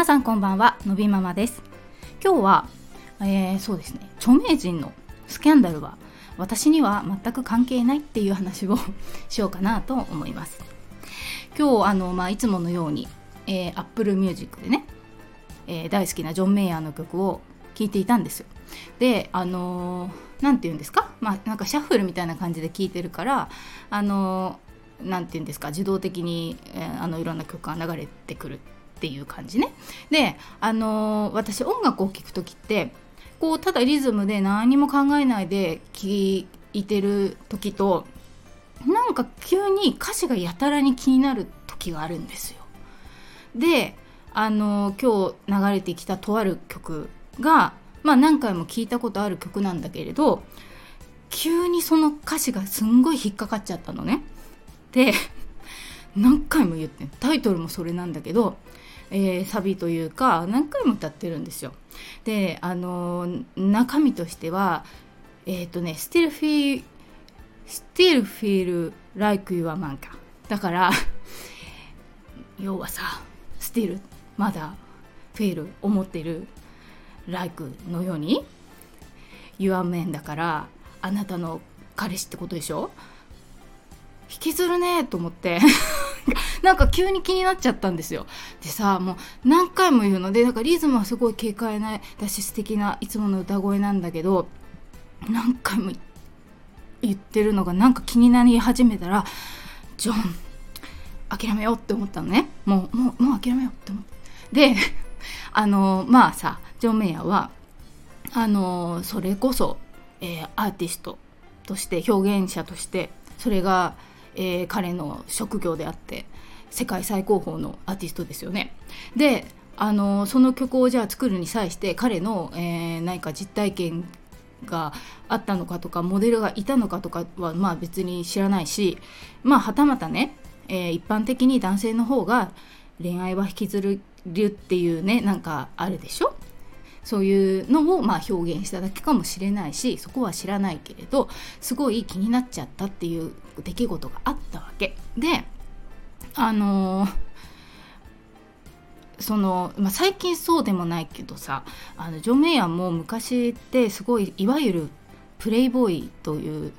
皆さんこんばんはのびママです。今日は、えー、そうですね著名人のスキャンダルは私には全く関係ないっていう話を しようかなと思います。今日あの、まあ、いつものように、えー、Apple Music でね、えー、大好きなジョン・メイヤーの曲を聴いていたんですよ。であの何、て言うんですか？まあなんかシャッフルみたいな感じで聴いてるからあの何て言うんですか？自動的に、えー、あのいろんな曲が流れてくる。っていう感じね。で、あのー、私音楽を聴く時ってこうただリズムで何も考えないで聴いてる時となんか急に歌詞がやたらに気になる時があるんですよ。で、あのー、今日流れてきたとある曲が、まあ、何回も聞いたことある曲なんだけれど急にその歌詞がすんごい引っかかっちゃったのね。で何回も言ってタイトルもそれなんだけどえー、サビというか何回も歌ってるんですよ。であのー、中身としてはえっ、ー、とね「Still Feel, Still feel Like You Are Man」かだから 要はさ「Still」まだ「Feel」思ってる「Like」のように「You Are Man」だからあなたの彼氏ってことでしょ？引きずるねと思って。なんか急に気になっちゃったんですよ。でさもう何回も言うの。でなんかリズムはすごい軽快なだし素敵ないつもの歌声なんだけど何回も言ってるのがなんか気になり始めたらジョン諦めようって思ったのね。もうもうもう諦めようって思ってであのまあさジョン・メイヤーはあのそれこそ、えー、アーティストとして表現者としてそれがえー、彼の職業であって世界最高峰のアーティストですよね。であのその曲をじゃあ作るに際して彼の、えー、何か実体験があったのかとかモデルがいたのかとかはまあ別に知らないしまあはたまたね、えー、一般的に男性の方が恋愛は引きずるっていうねなんかあるでしょ？そういうのをまあ表現しただけかもしれないしそこは知らないけれどすごい気になっちゃったっていう出来事があったわけ。であのー、その、まあ、最近そうでもないけどさあのジョン・メイヤーも昔ってすごいいわゆるプレイボーイという、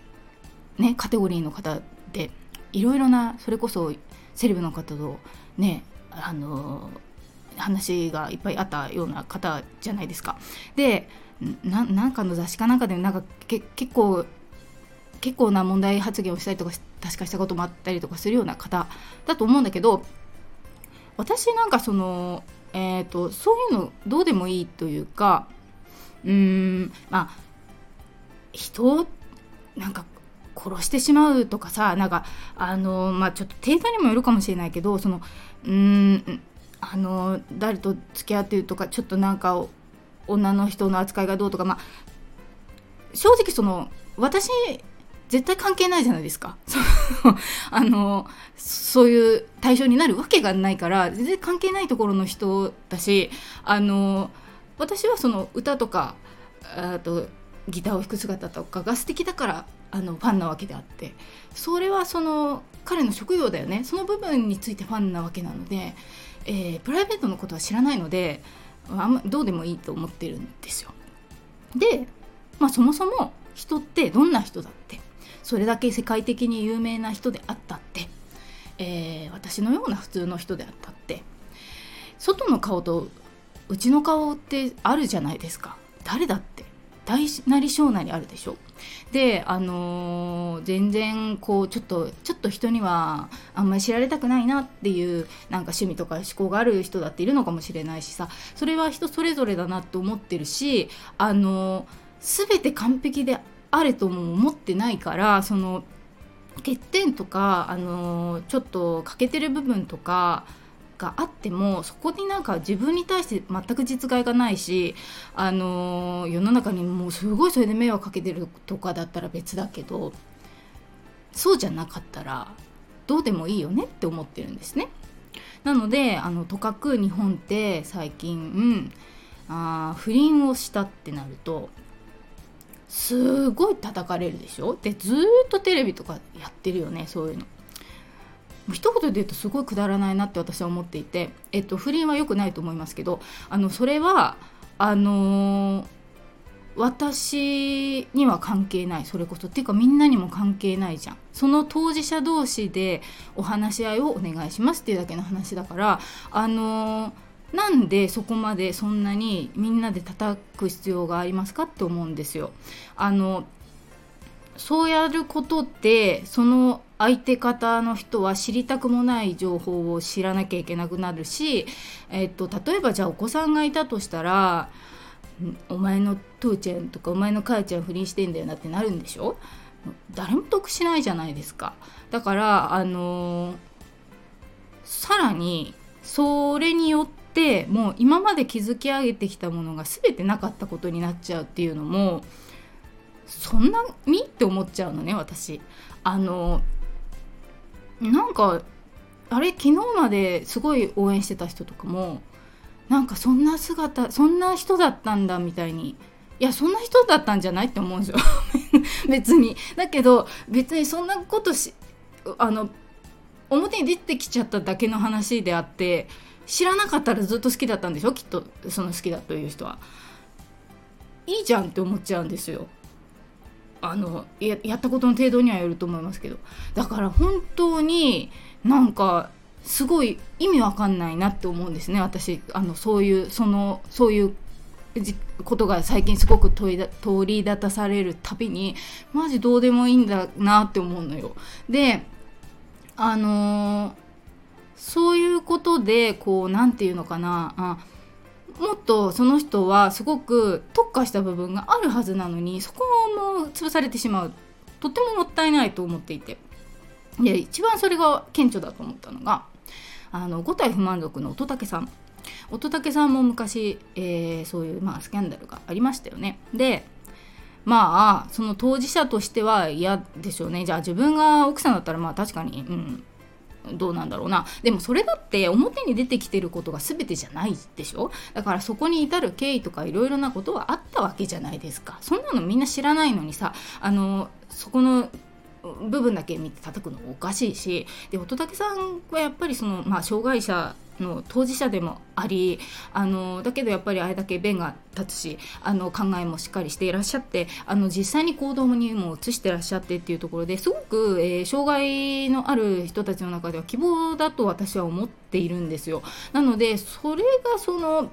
ね、カテゴリーの方でいろいろなそれこそセレブの方とねあのー話がいっぱいあったような方じゃないですか。でなんかの雑誌かなんかでなんか結構結構な問題発言をしたりとか確かしたこともあったりとかするような方だと思うんだけど私なんかその、えーと、とそういうのどうでもいいというかうーんまあ人をなんか殺してしまうとかさなんかあのまあちょっと程度にもよるかもしれないけどそのうーんあの誰と付き合ってるとかちょっとなんか女の人の扱いがどうとかまあ正直その私絶対関係ないじゃないですか。あのそういう対象になるわけがないから全然関係ないところの人だしあの私はその歌とかあとギターを弾く姿とかが素敵だからあのファンなわけであってそれはその彼の職業だよね。その部分についてファンなわけなのでえー、プライベートのことは知らないのであんまどうでもいいと思ってるんですよ。で、まあ、そもそも人ってどんな人だって。それだけ世界的に有名な人であったって、えー、私のような普通の人であったって。外の顔とうちの顔ってあるじゃないですか。誰だって。大なり小なりあるでしょ。であのー、全然こうちょっとちょっと人にはあんまり知られたくないなっていうなんか趣味とか思考がある人だっているのかもしれないしさ。それは人それぞれだなって思ってるしあのー、全て完璧であれとも思ってないからその欠点とか、あのー、ちょっと欠けてる部分とかがあってもそこになんか自分に対して全く実害がないし、あのー、世の中にもうすごいそれで迷惑かけてるとかだったら別だけどそうじゃなかったらどうでもいいよねって思ってるんですね。なのであのとかく日本って最近、うん、あ不倫をしたってなるとすごい叩かれるでしょ？でずっとテレビとかやってるよねそういうの。一言で言うとすごいくだらないなって私は思っていて、えっと、不倫は良くないと思いますけどあのそれはあのー、私には関係ないそれこそっていうかみんなにも関係ないじゃんその当事者同士でお話し合いをお願いしますっていうだけの話だからあのーなんでそこまでそんなにみんなで叩く必要がありますかって思うんですよ。あのそうやることってその相手方の人は知りたくもない情報を知らなきゃいけなくなるし、えっと、例えばじゃあお子さんがいたとしたら「お前の父ちゃんとかお前の母ちゃん不倫してんだよな」ってなるんでしょ？誰も得しないじゃないですか。だからあのさらにそれによってもう今まで築き上げてきたものが全てなかったことになっちゃうっていうのもそんなに？って思っちゃうのね私。あのなんかあれ昨日まですごい応援してた人とかもなんかそんな姿そんな人だったんだみたいにいやそんな人だったんじゃないって思うんですよ。別に。だけど別にそんなことしあの表に出てきちゃっただけの話であって知らなかったらずっと好きだったんでしょ？きっとその好きだという人は。いいじゃんって思っちゃうんですよ。あのややったことの程度にはよると思いますけどだから本当になんかすごい意味わかんないなって思うんですね私あのそういうそのそういうことが最近すごく取り取り立たされるたびにマジどうでもいいんだなって思うのよ。であのー、そういうことでこう何て言うのかなあもっとその人はすごく特化した部分があるはずなのにそこも潰されてしまう。とってももったいないと思っていて。で一番それが顕著だと思ったのがあの五体不満足の乙武さん。乙武さんも昔、えー、そういう、まあ、スキャンダルがありましたよね。でまあその当事者としては嫌でしょうね。じゃあ自分が奥さんだったらまあ確かに、うん、どうなんだろうな。でもそれだって表に出てきてることが全てじゃないでしょ？だからそこに至る経緯とかいろいろなことはあったわけじゃないですか。そんなのみんな知らないのにさあのそこの部分だけ見て叩くのもおかしいしで乙武さんはやっぱりその、まあ、障害者の当事者でもありあのだけどやっぱりあれだけ弁が立つしあの考えもしっかりしていらっしゃってあの実際に行動にも移してらっしゃってっていうところですごく、えー、障害のある人たちの中では希望だと私は思っているんですよ。なのでそれがその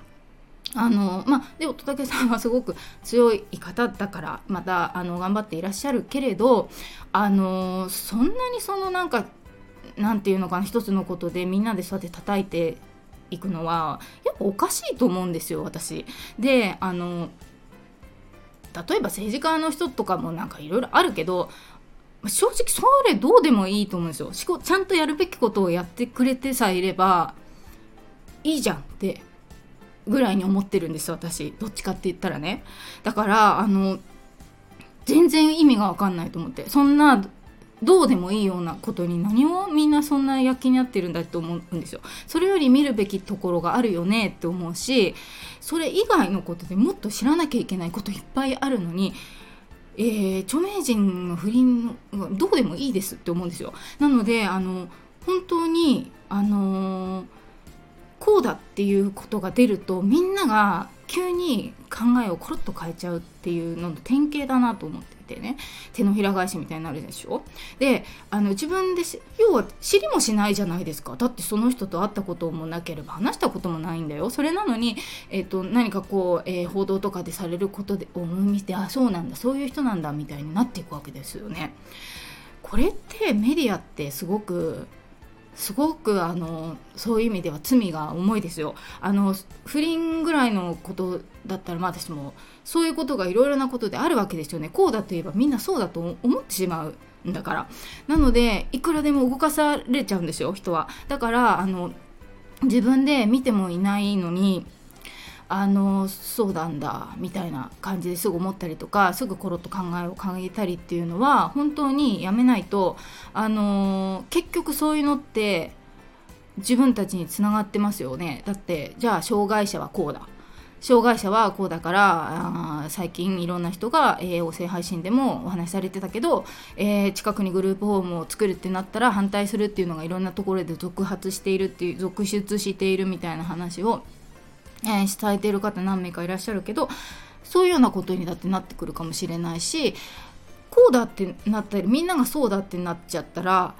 あのまあ、で乙武さんはすごく強い方だからまたあの頑張っていらっしゃるけれどあのそんなにそのなんかなんていうのかな一つのことでみんなでそうやって叩いていくのはやっぱおかしいと思うんですよ私。であの例えば政治家の人とかもなんかいろいろあるけど正直それどうでもいいと思うんですよ。ちゃんとやるべきことをやってくれてさえいればいいじゃんってぐらいに思ってるんです私どっちかって言ったらね。だからあの全然意味が分かんないと思ってそんなどうでもいいようなことに何をみんなそんな躍起になってるんだと思うんですよ。それより見るべきところがあるよねって思うしそれ以外のことでもっと知らなきゃいけないこといっぱいあるのに、えー、著名人の不倫どうでもいいですって思うんですよ。なのであの本当にあのー、こうだっていうことが出るとみんなが急に考えをコロッと変えちゃうっていうのの典型だなと思っててね。手のひら返しみたいになるでしょ。であの自分で要は知りもしないじゃないですか。だってその人と会ったこともなければ話したこともないんだよ。それなのに、えーと、何かこう、えー、報道とかでされることでを見てあそうなんだ。そういう人なんだみたいになっていくわけですよね。これってメディアってすごくすごくあのそういう意味では罪が重いですよ。あの不倫ぐらいのことだったらまあ私もそういうことがいろいろなことであるわけですよね。こうだといえばみんなそうだと思ってしまうんだから。なのでいくらでも動かされちゃうんですよ人は。だからあの自分で見てもいないのにあのそうなんだみたいな感じですぐ思ったりとかすぐコロッと考えを考えたりっていうのは本当にやめないとあの結局そういうのって自分たちにつながってますよね。だってじゃあ障害者はこうだ。障害者はこうだから最近いろんな人が、えー、音声配信でもお話しされてたけど、えー、近くにグループホームを作るってなったら反対するっていうのがいろんなところで続発しているっていう続出しているみたいな話を、えー、伝えてる方何名かいらっしゃるけどそういうようなことにだってなってくるかもしれないしこうだってなったりみんながそうだってなっちゃったら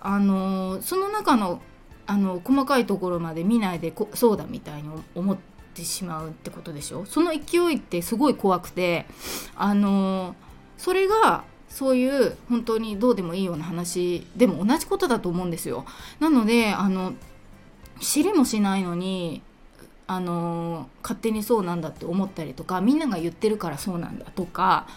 あのその中のあの細かいところまで見ないでそうだみたいに思ってしまうってことでしょ？その勢いってすごい怖くてあのそれがそういう本当にどうでもいいような話でも同じことだと思うんですよ。なのであの知りもしないのにあの勝手にそうなんだって思ったりとかみんなが言ってるからそうなんだとか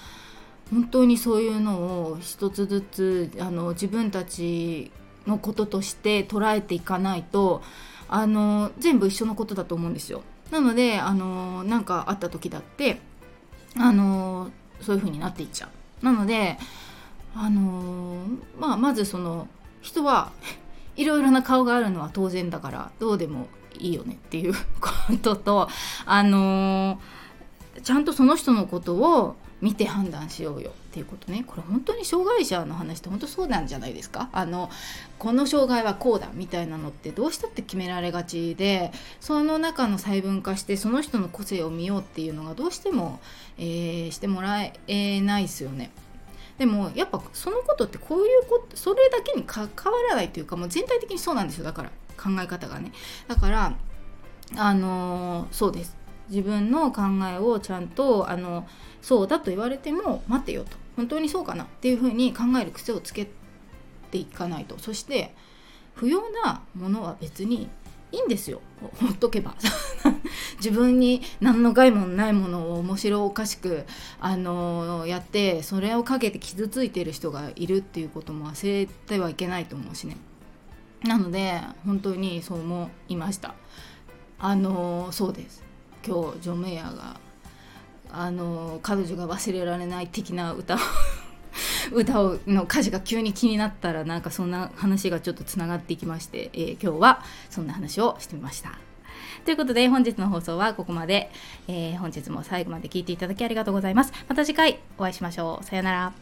本当にそういうのを一つずつあの自分たちのこととして捉えていかないとあの全部一緒のことだと思うんですよ。なのであのなんかあった時だってあのそういう風になっていっちゃう。なのであのまあまずその人は いろいろな顔があるのは当然だからどうでもいいよねっていうこととあのちゃんとその人のことを見て判断しようよっていうことね。これ本当に障害者の話って本当そうなんじゃないですか？あのこの障害はこうだみたいなのってどうしたって決められがちでその中の細分化してその人の個性を見ようっていうのがどうしても、えー、してもらえないですよね。でもやっぱそのことってこういうことそれだけに関わらないというかもう全体的にそうなんですよ。だから考え方がね。だからあの、そうです。自分の考えをちゃんとあのそうだと言われても待ってよと。本当にそうかな。っていうふうに考える癖をつけていかないと。そして不要なものは別にいいんですよ。ほっとけば。自分に何の害もないものを面白おかしくあのやってそれをかけて傷ついてる人がいるっていうことも忘れてはいけないと思うしね。なので本当にそう思いましたあのそうです今日ジョン・メイヤーがあの彼女が忘れられない的な歌を 歌をの歌詞が急に気になったらなんかそんな話がちょっとつながっていきまして、えー、今日はそんな話をしてみました。ということで本日の放送はここまで、えー、本日も最後まで聞いていただきありがとうございます。また次回お会いしましょう。さようなら。